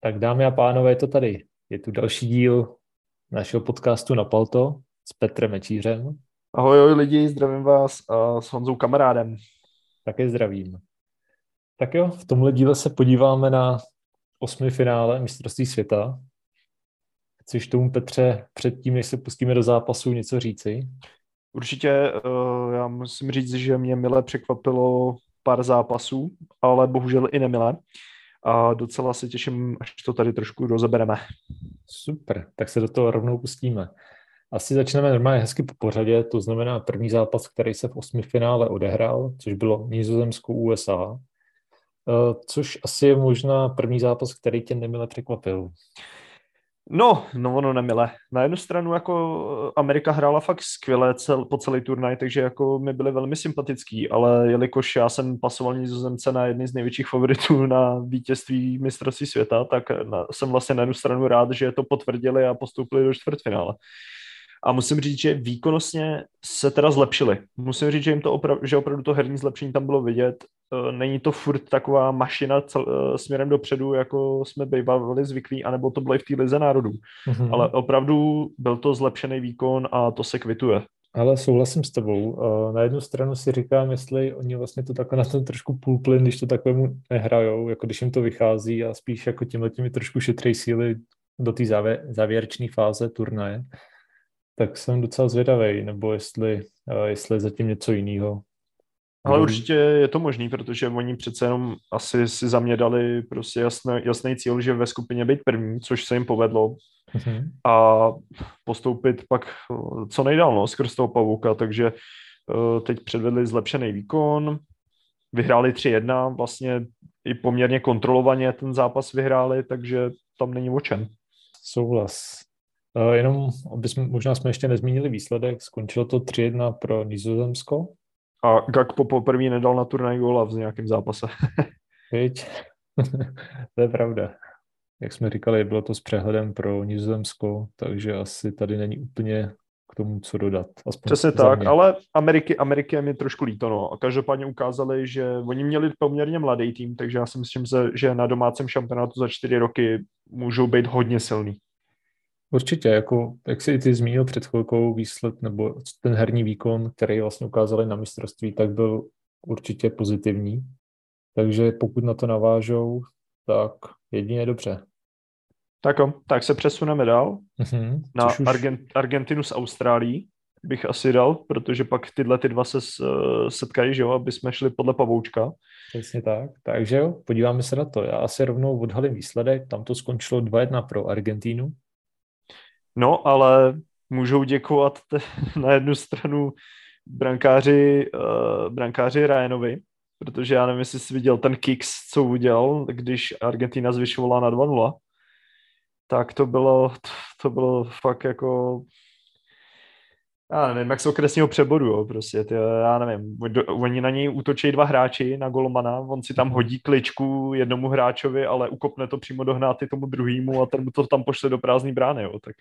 Tak dámy a pánové, je to tady. Je tu další díl našeho podcastu na Palto s Petrem Mečířem. Ahoj, ahoj lidi, zdravím vás a s Honzou kamarádem. Také zdravím. Tak jo, v tomhle díle se podíváme na osmi finále mistrovství světa. Chceš tomu, Petře, předtím, než se pustíme do zápasu, něco říci? Určitě, uh, já musím říct, že mě mile překvapilo pár zápasů, ale bohužel i nemile a docela se těším, až to tady trošku rozebereme. Super, tak se do toho rovnou pustíme. Asi začneme normálně hezky po pořadě, to znamená první zápas, který se v osmi finále odehrál, což bylo Nizozemsko-USA, eh, což asi je možná první zápas, který tě nemile překvapil. No, no ono nemile. Na jednu stranu jako Amerika hrála fakt skvěle cel, po celý turnaj, takže jako mi byli velmi sympatický, ale jelikož já jsem pasoval nizozemce na jedny z největších favoritů na vítězství mistrovství světa, tak na, jsem vlastně na jednu stranu rád, že to potvrdili a postoupili do čtvrtfinále. A musím říct, že výkonnostně se teda zlepšili. Musím říct, že jim to opravdu, že opravdu to herní zlepšení tam bylo vidět. E, není to furt taková mašina cel, e, směrem dopředu, jako jsme bývali zvyklí, anebo to bylo i v té lize národů. Mm-hmm. Ale opravdu byl to zlepšený výkon a to se kvituje. Ale souhlasím s tebou. E, na jednu stranu si říkám, jestli oni vlastně to takhle na ten trošku půlplyn, když to takovému nehrajou, jako když jim to vychází a spíš jako tímhle těmi trošku šetří síly do té závěr, závěrečné fáze turnaje tak jsem docela zvědavý, nebo jestli, jestli je zatím něco jiného. Ale určitě je to možný, protože oni přece jenom asi si za mě dali prostě jasný, jasný cíl, že ve skupině být první, což se jim povedlo. Mm-hmm. A postoupit pak co nejdál, no, skrz toho pavouka, takže uh, teď předvedli zlepšený výkon, vyhráli 3-1, vlastně i poměrně kontrolovaně ten zápas vyhráli, takže tam není o čem. Souhlas. Uh, jenom, aby jsme, možná jsme ještě nezmínili výsledek, skončilo to 3-1 pro Nizozemsko. A Gakpo poprvé nedal na turnaj góla v nějakém zápase. Víď? to je pravda. Jak jsme říkali, bylo to s přehledem pro Nizozemsko, takže asi tady není úplně k tomu, co dodat. Aspoň Přesně tak, mě. ale Ameriky, Ameriky je mi trošku líto. No. A každopádně ukázali, že oni měli poměrně mladý tým, takže já si myslím, že na domácím šampionátu za čtyři roky můžou být hodně silný. Určitě, jako jak jsi ty zmínil před chvilkou výsled nebo ten herní výkon, který vlastně ukázali na mistrovství, tak byl určitě pozitivní. Takže pokud na to navážou, tak jedině dobře. Tak jo, tak se přesuneme dál mm-hmm, na už... Argent, Argentinu s Austrálií bych asi dal, protože pak tyhle ty dva se uh, setkají, že jo, aby jsme šli podle pavoučka. Přesně tak. Takže jo, podíváme se na to. Já asi rovnou odhalím výsledek. Tam to skončilo 2-1 pro Argentínu. No, ale můžou děkovat te, na jednu stranu brankáři, uh, brankáři Ryanovi, protože já nevím, jestli jsi viděl ten kicks, co udělal, když Argentina zvyšovala na 2-0, tak to bylo, to, to bylo fakt jako já nevím, jak z okresního přebodu, jo, prostě, ty, já nevím, oni na něj útočí dva hráči na golmana, on si tam hodí kličku jednomu hráčovi, ale ukopne to přímo do hnáty tomu druhému a ten mu to tam pošle do prázdný brány, jo, tak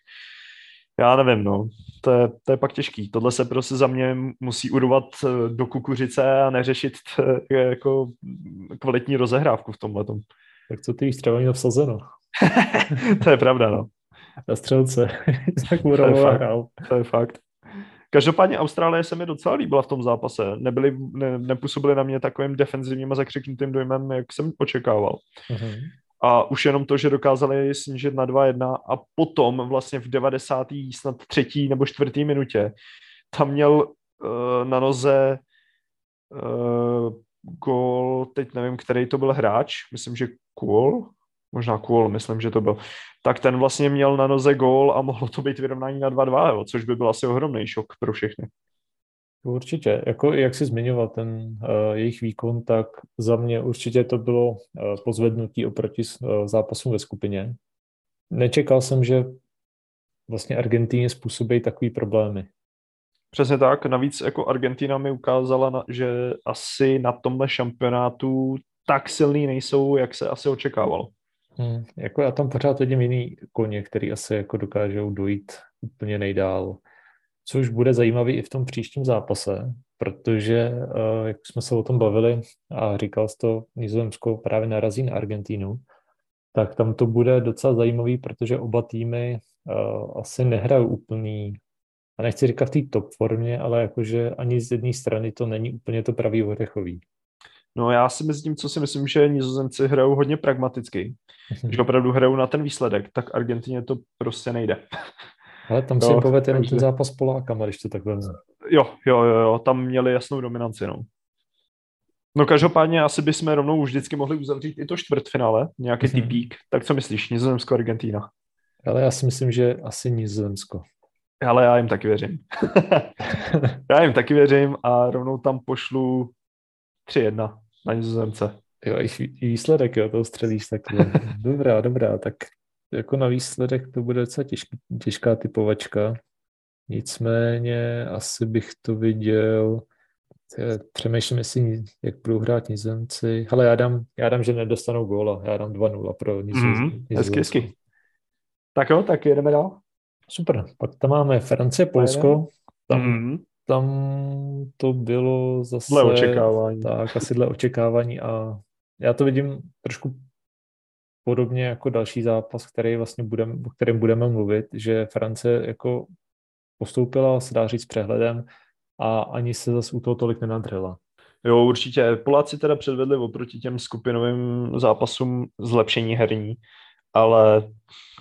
já nevím, no, to je, to je pak těžký. Tohle se prostě za mě musí urvat eh, do kukuřice a neřešit t, eh, jako kvalitní rozehrávku v tomhle. Tak co ty víš, třeba měl vsazeno. to je pravda, no. Na střelce. tak to, je fakt, to je fakt. Každopádně Austrálie se mi docela líbila v tom zápase. Nebyli, ne, nepůsobili na mě takovým defenzivním a zakřiknutým dojmem, jak jsem očekával. Uh-huh. A už jenom to, že dokázali snížit na 2-1 a potom vlastně v 90. snad třetí nebo čtvrtý minutě tam měl uh, na noze uh, gol, teď nevím, který to byl hráč, myslím, že Cool, možná Cool, myslím, že to byl, tak ten vlastně měl na noze gól a mohlo to být vyrovnání na 2-2, jo, což by byl asi ohromný šok pro všechny. Určitě, jako jak jsi zmiňoval ten uh, jejich výkon, tak za mě určitě to bylo uh, pozvednutí oproti uh, zápasům ve skupině. Nečekal jsem, že vlastně Argentíně způsobí takové problémy. Přesně tak, navíc jako Argentina mi ukázala, na, že asi na tomhle šampionátu tak silný nejsou, jak se asi očekávalo. Hmm, jako já tam pořád vidím jiný koně, který asi jako dokážou dojít úplně nejdál. Což bude zajímavý i v tom příštím zápase, protože, eh, jak jsme se o tom bavili a říkal jsi to, Nizozemsko právě narazí na Argentínu, tak tam to bude docela zajímavý, protože oba týmy uh, asi nehrajou úplný, a nechci říkat v té top formě, ale jakože ani z jedné strany to není úplně to pravý ořechový. No já si tím, co si myslím, že nizozemci hrajou hodně pragmaticky, mm-hmm. že opravdu hrajou na ten výsledek, tak Argentině to prostě nejde. Ale tam si no, povedl jenom ten zápas Polákama, když to takhle Jo, jo, jo, jo, tam měli jasnou dominanci, no. No každopádně asi bychom rovnou už vždycky mohli uzavřít i to čtvrtfinále, nějaký mm-hmm. typík. Tak co myslíš, Nizozemsko, Argentína? Ale já si myslím, že asi Nizozemsko. Ale já jim taky věřím. já jim taky věřím a rovnou tam pošlu 3-1 na Nizozemce. Jo, i výsledek, jo, to střelíš tak. dobrá, dobrá, tak jako na výsledek to bude docela těžký, těžká typovačka. Nicméně asi bych to viděl, přemýšlím, jestli jak budou hrát nizemci. Ale já dám, já dám, že nedostanou góla. Já dám 2-0 pro nizemci. Mm, hezky, hezky. Tak jo, tak jedeme dál. Super. Pak tam máme Francie, Polsko. Tam, mm. Tam to bylo zase... Dle očekávání. Tak, asi dle očekávání a já to vidím trošku podobně jako další zápas, který vlastně budem, o kterém budeme mluvit, že Francie jako postoupila, se dá říct, přehledem a ani se zase u toho tolik nenadřela. Jo, určitě. Poláci teda předvedli oproti těm skupinovým zápasům zlepšení herní, ale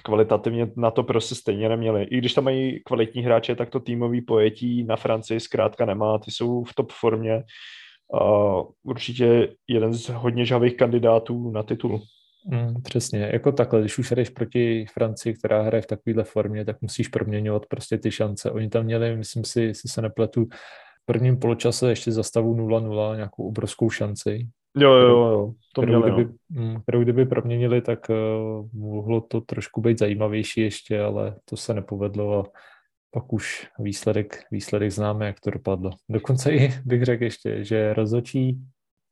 kvalitativně na to prostě stejně neměli. I když tam mají kvalitní hráče, tak to týmový pojetí na Francii zkrátka nemá. Ty jsou v top formě. A určitě jeden z hodně žavých kandidátů na titul. Mm, přesně, jako takhle, když už jdeš proti Francii, která hraje v takovéhle formě, tak musíš proměňovat prostě ty šance. Oni tam měli, myslím si, jestli se nepletu, v prvním poločase ještě za stavu 0-0 nějakou obrovskou šanci. Jo, jo, jo, to kterou, měli, kdyby, no. kterou kdyby proměnili, tak uh, mohlo to trošku být zajímavější ještě, ale to se nepovedlo a pak už výsledek, výsledek známe, jak to dopadlo. Dokonce i bych řekl ještě, že rozočí,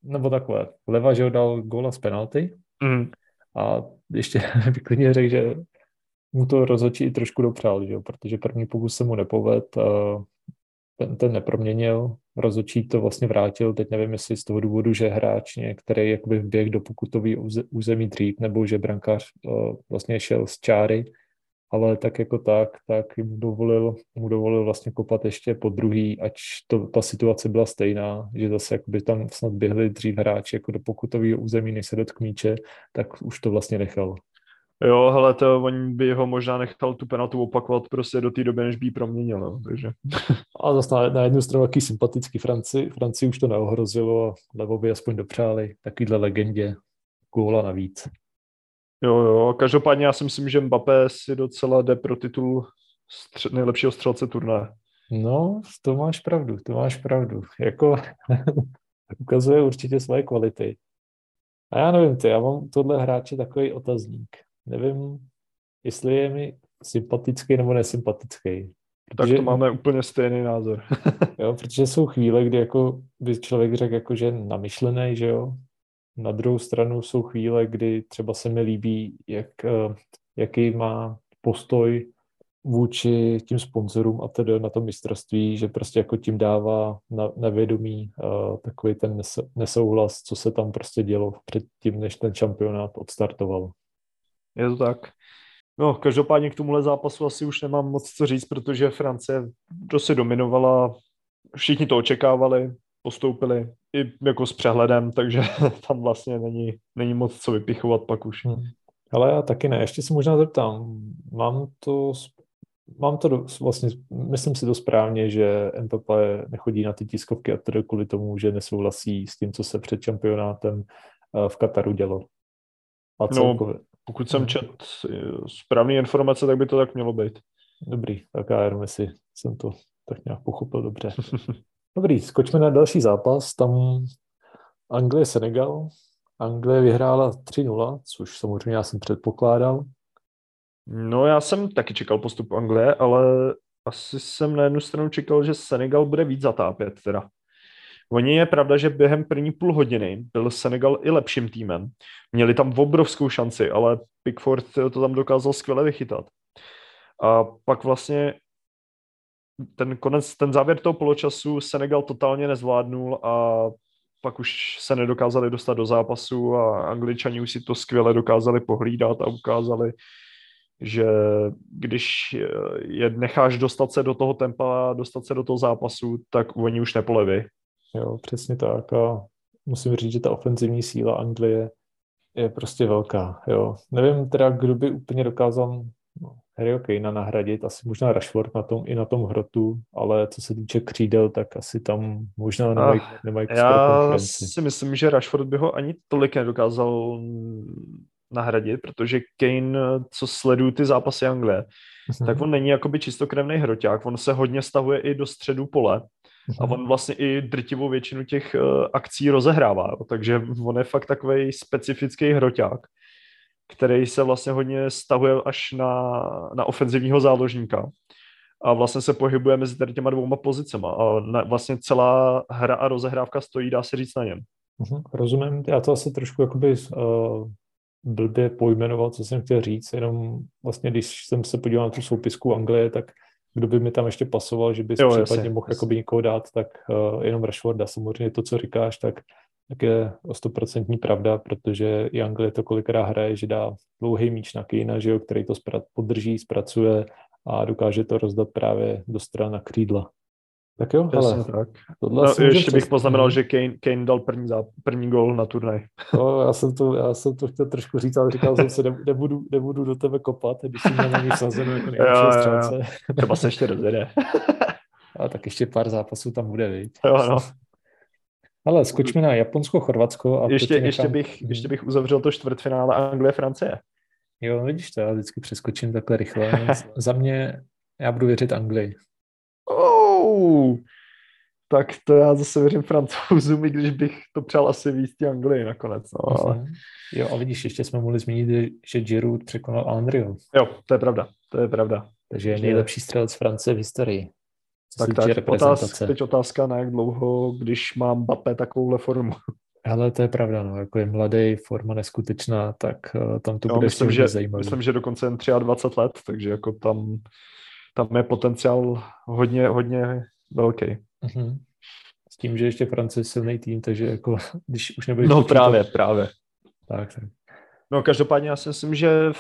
nebo takhle, Leva, že ho dal góla z penalty, mm. A ještě bych klidně řekl, že mu to rozhodčí i trošku dopřál, že? protože první pokus se mu nepoved, ten, ten neproměnil, rozhodčí to vlastně vrátil, teď nevím, jestli z toho důvodu, že hráč některý jakoby vběh do pokutový území dřív, nebo že brankář vlastně šel z čáry, ale tak jako tak, tak mu dovolil, mu dovolil vlastně kopat ještě po druhý, ať to, ta situace byla stejná, že zase by tam snad běhli dřív hráči jako do pokutového území, než se dotkl míče, tak už to vlastně nechal. Jo, hele, to on by ho možná nechal tu penaltu opakovat prostě do té doby, než by ji proměnil, no, takže. A zase na, na jednu stranu taký sympatický Franci, Franci už to neohrozilo a Levo by aspoň dopřáli takovýhle legendě góla navíc. Jo, jo, každopádně já si myslím, že Mbappé si docela jde pro titul střed, nejlepšího střelce turnaje. No, to máš pravdu, to máš pravdu. Jako ukazuje určitě své kvality. A já nevím, ty, já mám tohle hráče takový otazník. Nevím, jestli je mi sympatický nebo nesympatický. Protože, tak to máme úplně stejný názor. jo, protože jsou chvíle, kdy jako by člověk řekl, jako, že namyšlený, že jo, na druhou stranu jsou chvíle, kdy třeba se mi líbí, jak, eh, jaký má postoj vůči tím sponzorům a tedy na tom mistrovství, že prostě jako tím dává na, na vědomí uh, takový ten nesouhlas, co se tam prostě dělo předtím, než ten šampionát odstartoval. Je to tak. No, každopádně k tomuhle zápasu asi už nemám moc co říct, protože Francie prostě dominovala, všichni to očekávali, postoupili i jako s přehledem, takže tam vlastně není, není moc co vypichovat pak už. Hmm. Ale já taky ne. Ještě se možná zeptám. Mám to, mám to do, vlastně, myslím si to správně, že MPP nechodí na ty tiskovky a tedy kvůli tomu, že nesouhlasí s tím, co se před šampionátem eh, v Kataru dělo. A celkově. No, pokud jsem hmm. čet eh, správné informace, tak by to tak mělo být. Dobrý, tak já jenom jestli jsem to tak nějak pochopil dobře. Dobrý, skočme na další zápas. Tam Anglie-Senegal. Anglie vyhrála 3-0, což samozřejmě já jsem předpokládal. No já jsem taky čekal postup Anglie, ale asi jsem na jednu stranu čekal, že Senegal bude víc zatápět teda. Oni je pravda, že během první půl hodiny byl Senegal i lepším týmem. Měli tam obrovskou šanci, ale Pickford to tam dokázal skvěle vychytat. A pak vlastně ten konec, ten závěr toho poločasu Senegal totálně nezvládnul a pak už se nedokázali dostat do zápasu a angličani už si to skvěle dokázali pohlídat a ukázali, že když je necháš dostat se do toho tempa, dostat se do toho zápasu, tak oni už nepoleví. Jo, přesně tak a musím říct, že ta ofenzivní síla Anglie je prostě velká, jo. Nevím teda, kdo by úplně dokázal no, Harryho Kanea nahradit, asi možná Rashford na tom, i na tom hrotu, ale co se týče křídel, tak asi tam možná nemají, nemají Já si myslím, že Rashford by ho ani tolik nedokázal nahradit, protože Kane, co sledují ty zápasy Anglie, uh-huh. tak on není jakoby čistokrevný hroťák, on se hodně stahuje i do středu pole. A on vlastně i drtivou většinu těch uh, akcí rozehrává, jo. takže on je fakt takový specifický hroťák, který se vlastně hodně stahuje až na, na ofenzivního záložníka a vlastně se pohybuje mezi tady těma dvouma pozicema a na, vlastně celá hra a rozehrávka stojí, dá se říct na něm. Uh-huh, rozumím, já to asi trošku jakoby uh, blbě pojmenoval, co jsem chtěl říct, jenom vlastně, když jsem se podíval na tu soupisku Anglie, tak kdo by mi tam ještě pasoval, že bys jo, případně jasně, mohl jakoby někoho dát, tak uh, jenom Rashforda. Samozřejmě to, co říkáš, tak, tak je o stoprocentní pravda, protože i Anglie to kolikrát hraje, že dá dlouhý míč na Kejna, že jo, který to podrží, zpracuje a dokáže to rozdat právě do strana křídla. Tak jo, ale tak. Tohle no, ještě bych poznamenal, že Kane, Kane dal první, zá, první gol na turnaj. No, já jsem to, já jsem to chtěl trošku říct, ale říkal jsem si, nebudu, nebudu do tebe kopat, když jsem na něj sazeno jako nejlepší střelce. Třeba se ještě rozjede. A tak ještě pár zápasů tam bude, viď? Jo, no. Ale skočme na Japonsko, Chorvatsko. A ještě, nechám... ještě, bych, ještě bych uzavřel to čtvrtfinále Anglie, Francie. Jo, vidíš to, já vždycky přeskočím takhle rychle. Za mě, já budu věřit Anglii. Oh, tak to já zase věřím francouzům, i když bych to přál asi víc Anglii nakonec. No, ale... Jo, a vidíš, ještě jsme mohli zmínit, že Giroud překonal Andrio. Jo, to je pravda, to je pravda. Takže je nejlepší střelec Francie v historii. Tak, tak otázka, teď otázka, na jak dlouho, když mám Bape takovouhle formu. Ale to je pravda, no, jako je mladý, forma neskutečná, tak uh, tam to jo, bude myslím, že, zajímavé. Myslím, že dokonce jen 23 let, takže jako tam tam je potenciál hodně, hodně velký. Uh-huh. S tím, že ještě Francie je silný tým, takže jako, když už nebude... No právě, to... právě. Tak, tak. No každopádně já si myslím, že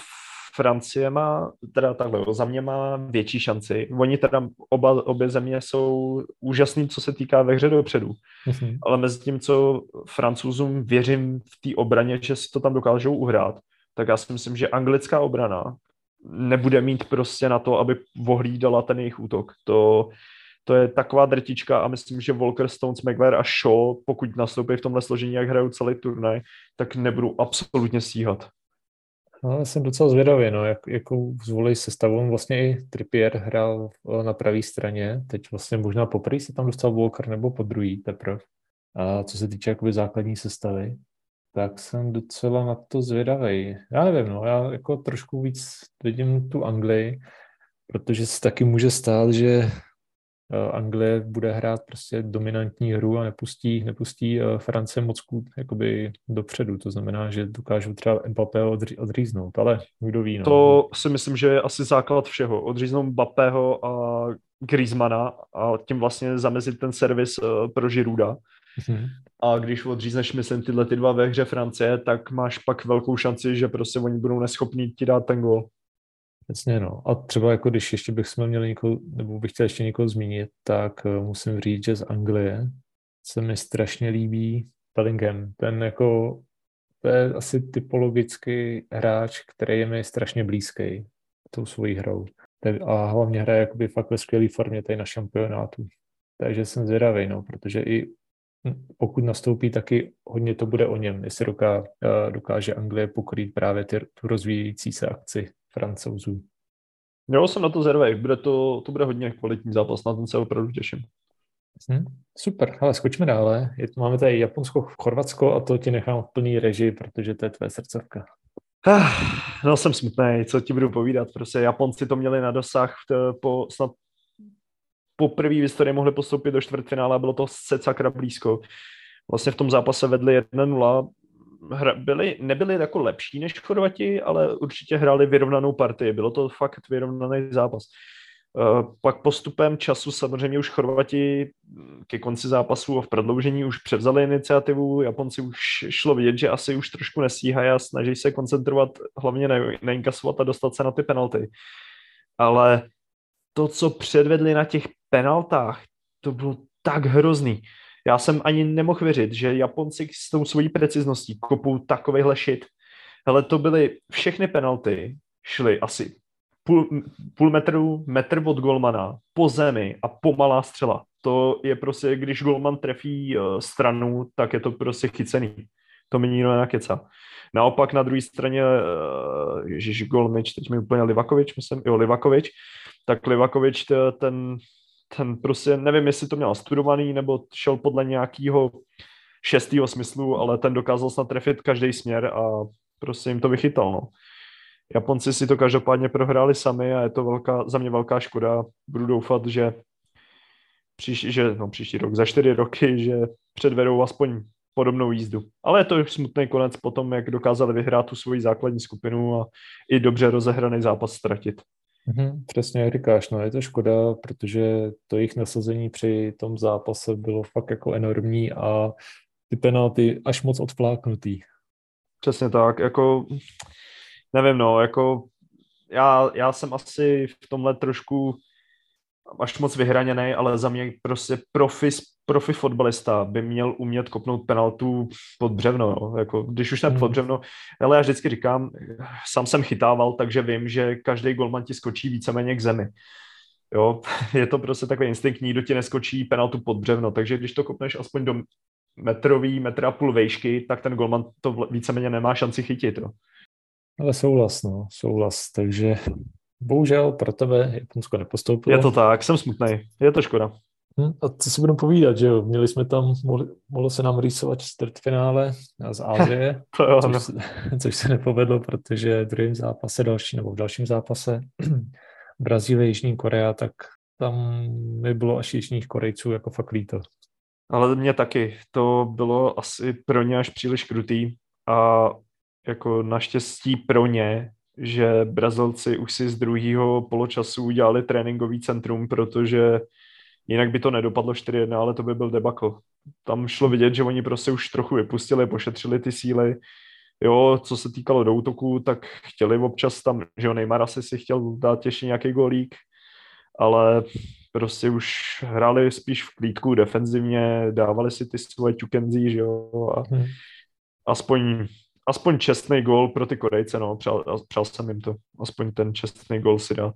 Francie má, teda takhle, za mě má větší šanci. Oni teda oba, obě země jsou úžasný, co se týká ve hře dopředu. Uh-huh. Ale mezi tím, co francouzům věřím v té obraně, že si to tam dokážou uhrát, tak já si myslím, že anglická obrana nebude mít prostě na to, aby ohlídala ten jejich útok. To, to je taková drtička a myslím, že Walker, Stones, Maguire a Shaw, pokud nastoupí v tomhle složení, jak hrajou celý turnaj, tak nebudou absolutně stíhat. No, já jsem docela zvědavý, no, jak, jakou zvolí sestavu. Vlastně i Trippier hrál na pravé straně, teď vlastně možná poprvé se tam dostal Walker nebo po druhý teprve. A co se týče jakoby základní sestavy, tak jsem docela na to zvědavý. Já nevím, no, já jako trošku víc vidím tu Anglii, protože se taky může stát, že eh, Anglie bude hrát prostě dominantní hru a nepustí, nepustí eh, Francie moc jakoby dopředu. To znamená, že dokážou třeba Mbappé odří, odříznout, ale kdo ví. No. To si myslím, že je asi základ všeho. Odříznout Mbappého a Griezmana a tím vlastně zamezit ten servis eh, pro Žiruda. Mm-hmm. A když odřízneš, myslím, tyhle ty dva ve hře Francie, tak máš pak velkou šanci, že prostě oni budou neschopní ti dát ten gol. Jasně, no. A třeba jako když ještě bych jsme měli někoho, nebo bych chtěl ještě někoho zmínit, tak uh, musím říct, že z Anglie se mi strašně líbí Bellingham. Ten jako, to je asi typologický hráč, který je mi strašně blízký tou svojí hrou. A hlavně hraje jakoby fakt ve skvělé formě tady na šampionátu. Takže jsem zvědavý, no, protože i pokud nastoupí, taky hodně to bude o něm, jestli doká, eh, dokáže Anglie pokrýt právě ty, tu rozvíjející se akci francouzů. Jo, jsem na to zvědavý, bude to, to bude hodně kvalitní zápas, na ten se opravdu těším. Hmm, super, ale skočme dále. Je, máme tady Japonsko, Chorvatsko a to ti nechám v plný režii, protože to je tvé srdcovka. Ah, no jsem smutný, co ti budu povídat. Prostě Japonci to měli na dosah po snad poprvé v historii mohli postoupit do čtvrtfinále a bylo to se sakra blízko. Vlastně v tom zápase vedli 1-0, hra, byli, nebyli jako lepší než Chorvati, ale určitě hráli vyrovnanou partii. Bylo to fakt vyrovnaný zápas. Eh, pak postupem času samozřejmě už Chorvati ke konci zápasu a v prodloužení už převzali iniciativu, Japonci už šlo vidět, že asi už trošku nestíhají a snaží se koncentrovat hlavně neinkasovat a dostat se na ty penalty. Ale to, co předvedli na těch penaltách, to bylo tak hrozný. Já jsem ani nemohl věřit, že Japonci s tou svojí precizností kopou takovýhle shit. Hele, to byly všechny penalty, šly asi půl, půl metru, metr od golmana, po zemi a pomalá střela. To je prostě, když golman trefí uh, stranu, tak je to prostě chycený. To mi nikdo nenakeca. Naopak na druhé straně, uh, ježiš, Golmič, teď mi úplně Livakovič, myslím, jo, Livakovič, tak Livakovič ten, ten prostě, nevím, jestli to měl studovaný, nebo šel podle nějakého šestého smyslu, ale ten dokázal snad trefit každý směr a prostě jim to vychytal, no. Japonci si to každopádně prohráli sami a je to velká, za mě velká škoda. Budu doufat, že, příš, že no, příští rok, za čtyři roky, že předvedou aspoň podobnou jízdu. Ale je to smutný konec potom, jak dokázali vyhrát tu svoji základní skupinu a i dobře rozehraný zápas ztratit. Mm-hmm, přesně jak říkáš, no je to škoda, protože to jejich nasazení při tom zápase bylo fakt jako enormní a ty penalty až moc odfláknutý. Přesně tak, jako nevím, no, jako já, já jsem asi v tomhle trošku až moc vyhraněný, ale za mě prostě profi, profi fotbalista by měl umět kopnout penaltu pod břevno, no. jako, když už ne pod hmm. břevno, ale já vždycky říkám, sám jsem chytával, takže vím, že každý golman ti skočí víceméně k zemi. Jo, je to prostě takový instinkt, nikdo ti neskočí penaltu pod břevno, takže když to kopneš aspoň do metrový, metr a půl vejšky, tak ten golman to víceméně nemá šanci chytit. Jo. Ale souhlas, no, souhlas. Takže bohužel pro tebe Japonsko nepostoupilo. Je to tak, jsem smutný. Je to škoda. Hm, a co si budeme povídat, že jo? Měli jsme tam, mohli, mohlo se nám rýsovat čtvrtfinále z Ázie, to jo, což, no. se, což se nepovedlo, protože v druhém zápase další, nebo v dalším zápase Brazílie, Jižní Korea, tak tam mi bylo až Jižních Korejců jako fakt líto. Ale mě taky. To bylo asi pro ně až příliš krutý a jako naštěstí pro ně, že Brazilci už si z druhého poločasu udělali tréninkový centrum, protože jinak by to nedopadlo 4-1, ale to by byl debakl. Tam šlo vidět, že oni prostě už trochu vypustili, pošetřili ty síly. Jo, co se týkalo do útoku, tak chtěli občas tam, že jo, Neymar asi si chtěl dát ještě nějaký golík, ale prostě už hráli spíš v klídku defenzivně, dávali si ty svoje čukenzí, že jo, a hmm. aspoň aspoň čestný gol pro ty Korejce, no, přál, přál jsem jim to, aspoň ten čestný gol si dát.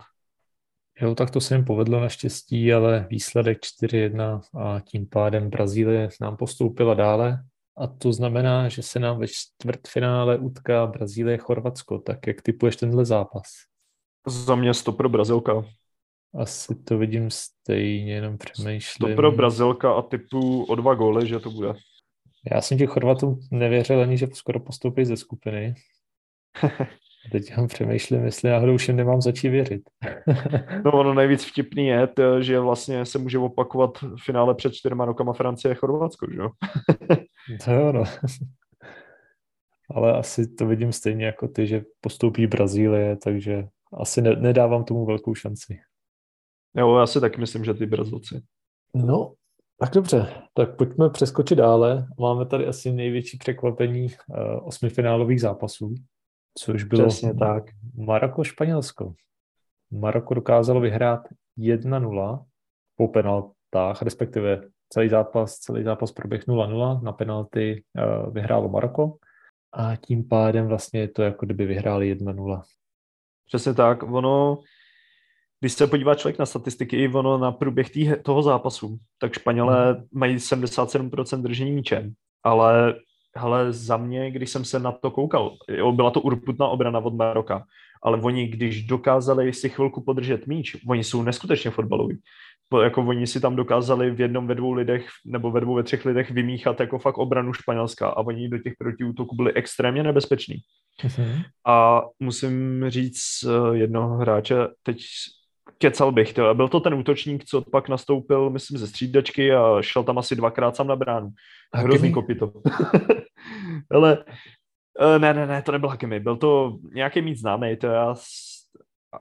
Jo, tak to se jim povedlo naštěstí, ale výsledek 4-1 a tím pádem Brazílie nám postoupila dále a to znamená, že se nám ve čtvrtfinále utká Brazílie-Chorvatsko. Tak jak typuješ tenhle zápas? Za mě to pro Brazilka. Asi to vidím stejně, jenom přemýšlím. To pro Brazilka a typu o dva góly, že to bude. Já jsem těch Chorvatům nevěřil ani, že skoro postoupí ze skupiny. A teď já přemýšlím, jestli náhodou už nemám začít věřit. no ono nejvíc vtipný je, to, že vlastně se může opakovat v finále před čtyřma rokama Francie a Chorvatsko, že jo? to jo, no. Ale asi to vidím stejně jako ty, že postoupí Brazílie, takže asi ne, nedávám tomu velkou šanci. Jo, já si tak myslím, že ty Brazilci. No, tak dobře, tak pojďme přeskočit dále. Máme tady asi největší překvapení uh, osmifinálových zápasů, což bylo Přesně tak. Maroko-Španělsko. Maroko dokázalo vyhrát 1-0 po penaltách, respektive celý zápas, celý zápas proběh 0-0, na penalty uh, vyhrálo Maroko a tím pádem vlastně je to jako kdyby vyhráli 1-0. Přesně tak, ono když se podívá člověk na statistiky, i ono na průběh tý, toho zápasu, tak Španělé hmm. mají 77% držení míče, ale hele, za mě, když jsem se na to koukal, jo, byla to urputná obrana od Maroka, ale oni, když dokázali si chvilku podržet míč, oni jsou neskutečně fotbaloví. Jako oni si tam dokázali v jednom, ve dvou lidech, nebo ve dvou, ve třech lidech vymíchat jako fakt obranu Španělska a oni do těch protiútoků byli extrémně nebezpeční. Mm-hmm. A musím říct eh, jednoho hráče, teď kecal bych, to. byl to ten útočník, co pak nastoupil, myslím, ze střídačky a šel tam asi dvakrát sám na bránu. Hrozný kopito. Ale eh, ne, ne, ne, to nebyl Hakimi, byl to nějaký mít známý, to já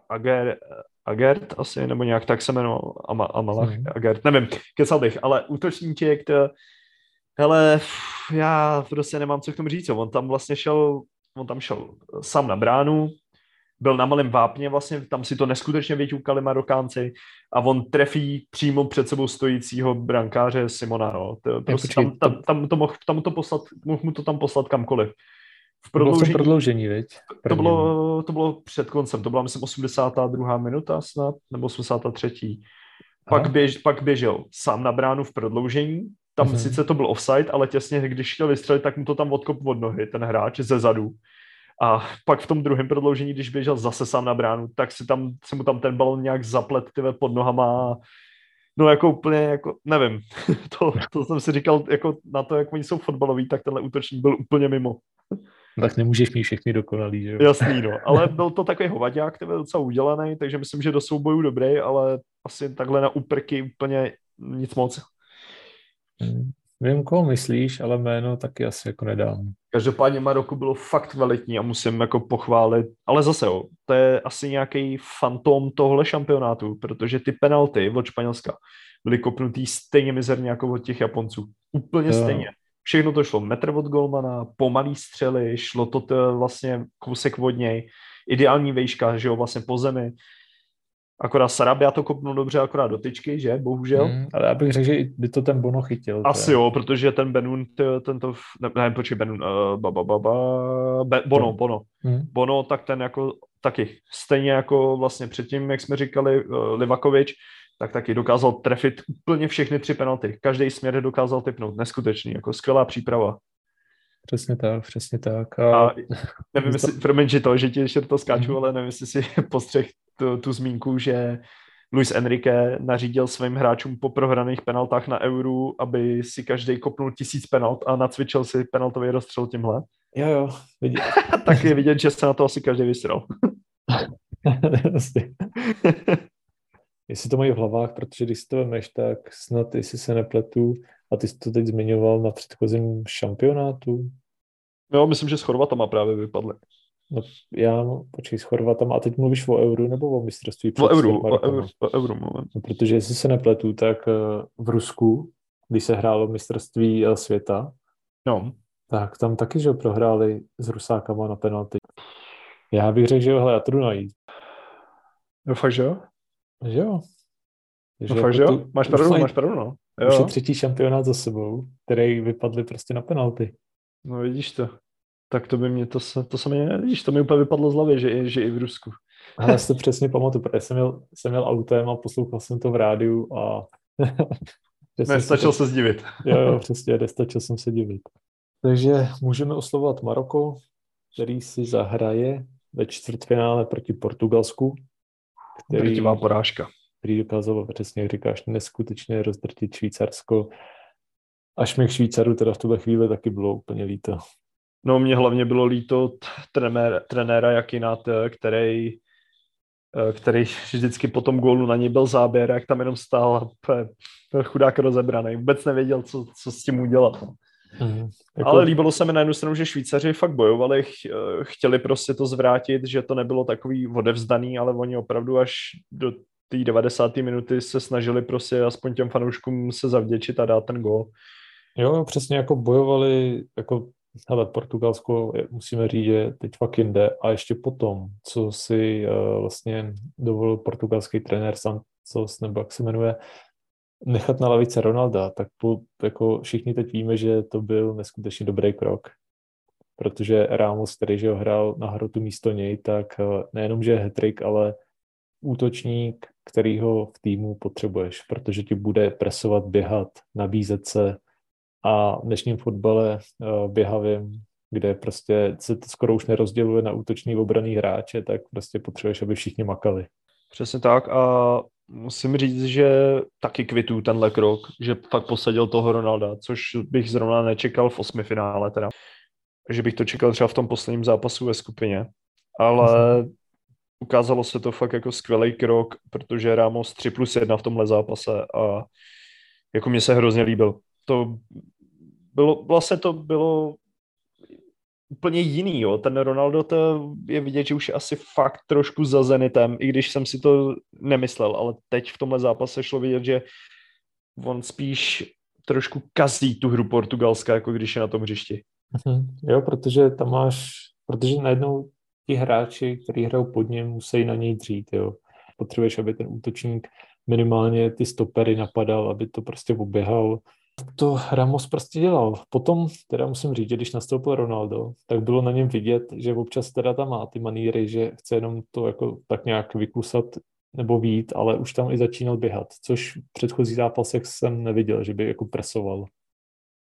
Ager, Agert asi, nebo nějak tak se jmenoval, Ama, Amalach, hmm. Agert, nevím, kecal bych, ale útočníček, to, hele, já prostě nemám co k tomu říct, on tam vlastně šel, on tam šel sám na bránu, byl na malém vápně, vlastně tam si to neskutečně vyťukali Marokánci a on trefí přímo před sebou stojícího brankáře Simona, no. To, prostě tam, tam, tam, to mohl, tam to poslat, mohl mu to tam poslat kamkoliv. V prodloužení, to prodloužení, viď? To bylo, to bylo před koncem, to byla myslím 82. minuta snad, nebo 83. Pak, běž, pak běžel sám na bránu v prodloužení, tam mm-hmm. sice to byl offside, ale těsně, když chtěl vystřelit, tak mu to tam odkop od nohy, ten hráč ze zadu. A pak v tom druhém prodloužení, když běžel zase sám na bránu, tak si tam, se mu tam ten balon nějak zaplet tyve pod nohama no jako úplně, jako, nevím, to, to jsem si říkal, jako na to, jak oni jsou fotbaloví, tak tenhle útočník byl úplně mimo. Tak nemůžeš mít všechny dokonalý, že jo? Jasný, no. Ale byl to takový hovaďák, který byl docela udělaný, takže myslím, že do soubojů dobrý, ale asi takhle na úprky úplně nic moc. Vím, koho myslíš, ale jméno taky asi jako nedám. Každopádně Maroko bylo fakt kvalitní a musím jako pochválit, ale zase jo, to je asi nějaký fantom tohle šampionátu, protože ty penalty od Španělska byly kopnutý stejně mizerně jako od těch Japonců. Úplně jo. stejně. Všechno to šlo metr od golmana, pomalý střely, šlo to t- vlastně kousek od něj, ideální vejška, že jo, vlastně po zemi. Akorát Sarabia to kopnul dobře, akorát do tyčky, že? Bohužel. Hmm, ale já bych řekl, že by to ten Bono chytil. Asi jo, protože ten Benun, tento, ne, ne počkej, Benun, uh, ba, ba, ba, ba, be, Bono, Bono. Hmm. Bono, tak ten jako taky, stejně jako vlastně předtím, jak jsme říkali, uh, Livakovič, tak taky dokázal trefit úplně všechny tři penalty. Každý směr dokázal typnout, neskutečný, jako skvělá příprava. Přesně tak, přesně tak. A, a nevím, jestli, promiň, že to, že ti ještě to skáču, mm. ale nevím, jestli si postřeh tu, tu zmínku, že Luis Enrique nařídil svým hráčům po prohraných penaltách na Euru, aby si každý kopnul tisíc penalt a nacvičil si penaltový rozstřel tímhle. Jo, jo, vidět. tak je vidět, že se na to asi každý vystřel. jestli to mají v hlavách, protože když si to vemeš, tak snad, jestli se nepletu, a ty jsi to teď zmiňoval na předchozím šampionátu. Jo, myslím, že s Chorvatama právě vypadly. No, já, počkej, s Chorvatama, a teď mluvíš o euru nebo o mistrovství? O euru, o euru, o euru mluvím. No, protože jestli se nepletu, tak eh, v Rusku, když se hrálo mistrovství eh, světa, no. tak tam taky, že prohráli s Rusákama na penalty. Já bych řekl, že jo, hele, já to jdu najít. No fakt, že jo? Že jo. Že no fakt, že jo? Máš pravdu, máš pravdu, no. Jo. Už je třetí šampionát za sebou, který vypadly prostě na penalty. No vidíš to. Tak to by mě, to se, to se mi, vidíš, to mi úplně vypadlo z hlavy, že, že i v Rusku. Ale já si to přesně pamatuju, protože jsem měl, jsem měl autem a poslouchal jsem to v rádiu a... Nestačil se zdivit. jo, jo, přesně, nestačil jsem se divit. Takže můžeme oslovovat Maroko, který si zahraje ve čtvrtfinále proti Portugalsku. Který, Drtivá porážka který dokázal přesně, jak říkáš, neskutečně rozdrtit Švýcarsko. Až mi k Švýcaru teda v tuhle chvíli taky bylo úplně líto. No mě hlavně bylo líto trenér, trenéra Jakinat, který, který vždycky po tom gólu na něj byl záběr, jak tam jenom stál chudák rozebraný. Vůbec nevěděl, co, co s tím udělat. Mm, jako... Ale líbilo se mi na jednu stranu, že Švýcaři fakt bojovali, chtěli prostě to zvrátit, že to nebylo takový odevzdaný, ale oni opravdu až do té 90. minuty se snažili prostě aspoň těm fanouškům se zavděčit a dát ten gol. Jo, přesně jako bojovali, jako hele, Portugalsko, musíme říct, že teď fakt jinde. A ještě potom, co si uh, vlastně dovolil portugalský trenér Santos, nebo jak se jmenuje, nechat na lavice Ronalda, tak po, jako všichni teď víme, že to byl neskutečně dobrý krok. Protože Ramos, který že ho hrál na hrotu místo něj, tak uh, nejenom, že je hetrik, ale útočník, kterýho v týmu potřebuješ, protože ti bude presovat, běhat, nabízet se a v dnešním fotbale uh, běhavým, kde prostě se to skoro už nerozděluje na útočný obraný hráče, tak prostě potřebuješ, aby všichni makali. Přesně tak a musím říct, že taky kvitu tenhle krok, že fakt posadil toho Ronalda, což bych zrovna nečekal v osmi finále teda. Že bych to čekal třeba v tom posledním zápasu ve skupině. Ale ukázalo se to fakt jako skvělý krok, protože Ramos 3 plus 1 v tomhle zápase a jako mě se hrozně líbil. To bylo, vlastně to bylo úplně jiný, jo. Ten Ronaldo to je vidět, že už je asi fakt trošku za Zenitem, i když jsem si to nemyslel, ale teď v tomhle zápase šlo vidět, že on spíš trošku kazí tu hru Portugalska, jako když je na tom hřišti. Mhm. Jo, protože tam máš, protože najednou ti hráči, kteří hrajou pod ním, musí na něj dřít, jo. Potřebuješ, aby ten útočník minimálně ty stopery napadal, aby to prostě oběhal. To Ramos prostě dělal. Potom teda musím říct, že když nastoupil Ronaldo, tak bylo na něm vidět, že občas teda tam má ty maníry, že chce jenom to jako tak nějak vykusat nebo vít, ale už tam i začínal běhat, což v předchozí zápasech jsem neviděl, že by jako presoval.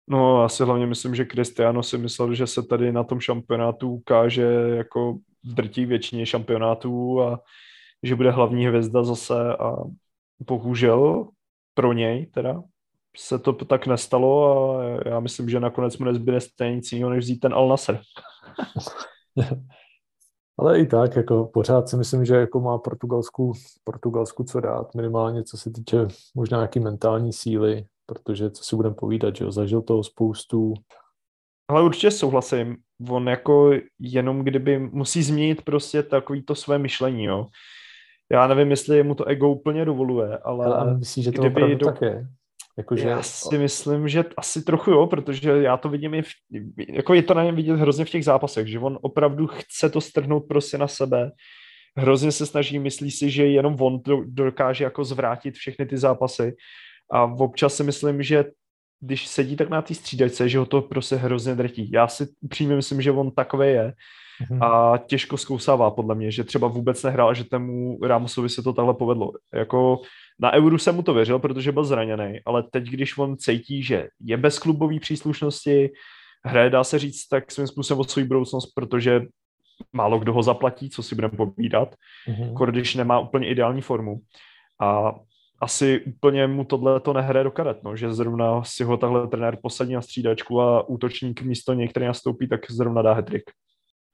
No, asi hlavně myslím, že Cristiano si myslel, že se tady na tom šampionátu ukáže jako drtí většině šampionátů a že bude hlavní hvězda zase a bohužel pro něj teda se to tak nestalo a já myslím, že nakonec mu nezbyde stejně nic jiného, než vzít ten Al Nasser. Ale i tak, jako pořád si myslím, že jako má Portugalsku, Portugalsku co dát, minimálně co se týče možná nějaký mentální síly, protože co si budeme povídat, že jo, zažil toho spoustu. Ale určitě souhlasím, on jako jenom kdyby musí změnit prostě takový to své myšlení, jo. Já nevím, jestli mu to ego úplně dovoluje, ale... Ale myslíš, že to opravdu do... tak je? Jakože... Já si myslím, že asi trochu jo, protože já to vidím i v, jako je to na něm vidět hrozně v těch zápasech, že on opravdu chce to strhnout prostě na sebe, hrozně se snaží, myslí si, že jenom on to dokáže jako zvrátit všechny ty zápasy a občas si myslím, že když sedí tak na té střídačce, že ho to prostě hrozně drtí. Já si upřímně myslím, že on takový je mm-hmm. a těžko zkousává podle mě, že třeba vůbec nehrál, že tomu Ramosovi se to takhle povedlo. Jako na Euru jsem mu to věřil, protože byl zraněný, ale teď, když on cítí, že je bez klubové příslušnosti, hraje, dá se říct, tak svým způsobem o svou budoucnost, protože málo kdo ho zaplatí, co si budeme povídat, mm-hmm. když nemá úplně ideální formu. A asi úplně mu tohle to nehraje do karet, no, že zrovna si ho takhle trenér posadí na střídačku a útočník místo něj, který nastoupí, tak zrovna dá hetrik.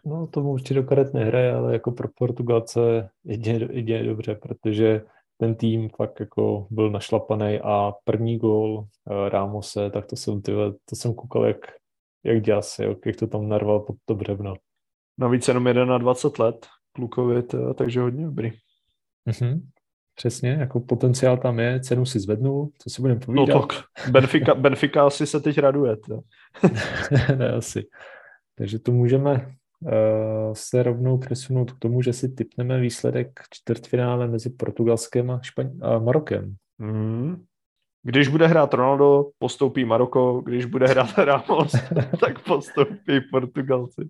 No, tomu určitě do karet nehraje, ale jako pro Portugalce jde, jde dobře, protože ten tým fakt jako byl našlapaný a první gól uh, Rámose, tak to jsem, tyhle, to jsem koukal jak, jak děs, jak to tam narval pod to břevno. Navíc jenom jeden na 20 let, klukovi, takže hodně dobrý. Mm-hmm. Přesně, jako potenciál tam je, cenu si zvednul, co si budeme povídat. No tak, Benfica, Benfica asi se teď raduje. ne, asi. Takže to můžeme se rovnou přesunout k tomu, že si typneme výsledek čtvrtfinále mezi Portugalskem a, Špaň- a Marokem. Mm. Když bude hrát Ronaldo, postoupí Maroko, když bude hrát Ramos, tak postoupí Portugalci.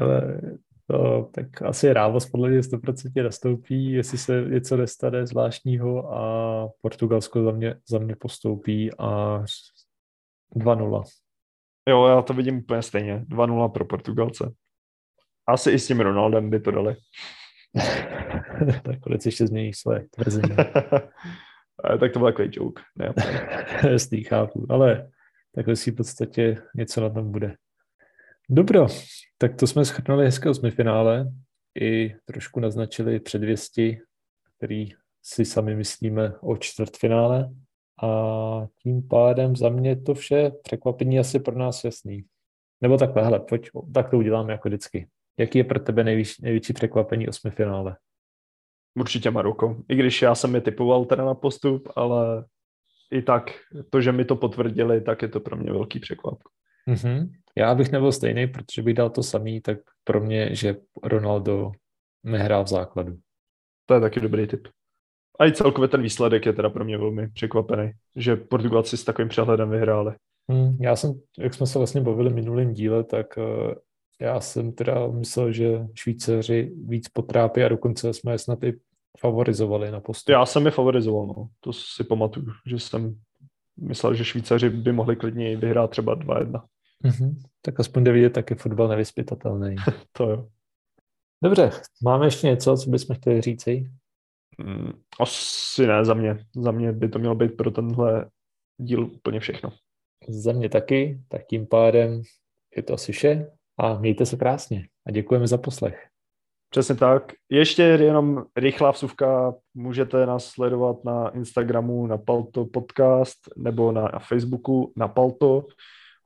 Ale to, tak asi Ramos podle mě 100% nastoupí, jestli se něco nestane zvláštního a Portugalsko za mě, za mě postoupí a 2-0. Jo, já to vidím úplně stejně. 2-0 pro Portugalce. Asi i s tím Ronaldem by to dali. tak konec ještě změní své tvrzení. tak to byl takový joke. Ne, Jasný, chápu, ale takhle si v podstatě něco na tom bude. Dobro, tak to jsme schrnuli hezké osmifinále i trošku naznačili předvěsti, který si sami myslíme o čtvrtfinále. A tím pádem za mě to vše překvapení asi pro nás jasný. Nebo takhle, hele, pojď, tak to uděláme jako vždycky. Jaký je pro tebe největší, největší překvapení osmifinále? Určitě Maroko. I když já jsem je typoval teda na postup, ale i tak to, že mi to potvrdili, tak je to pro mě velký překvap. Mm-hmm. Já bych nebyl stejný, protože bych dal to samý, tak pro mě, že Ronaldo nehrál v základu. To je taky dobrý tip. A i celkově ten výsledek je teda pro mě velmi překvapený, že Portugalci s takovým přehledem vyhráli. Hmm, já jsem, jak jsme se vlastně bavili v minulém díle, tak uh, já jsem teda myslel, že Švýcaři víc potrápí a dokonce jsme je snad i favorizovali na postup. Já jsem je favorizoval, no. to si pamatuju, že jsem myslel, že Švýcaři by mohli klidně vyhrát třeba 2-1. Mm-hmm. Tak aspoň jde vidět, tak je fotbal nevyspytatelný. to jo. Dobře, máme ještě něco, co bychom chtěli říci? Mm, asi ne, za mě. Za mě by to mělo být pro tenhle díl úplně všechno. Za mě taky, tak tím pádem je to asi vše a mějte se krásně a děkujeme za poslech. Přesně tak. Ještě jenom rychlá vsuvka. Můžete nás sledovat na Instagramu na Palto Podcast nebo na Facebooku na Palto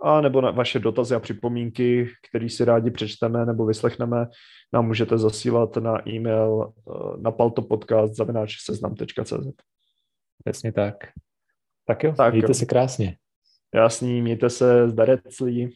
a nebo na vaše dotazy a připomínky, které si rádi přečteme nebo vyslechneme, nám můžete zasílat na e-mail eh, na paltopodcast zavináč seznam.cz. Přesně tak. Tak jo, tak mějte jo. se krásně. Jasný, mějte se, zdareclí.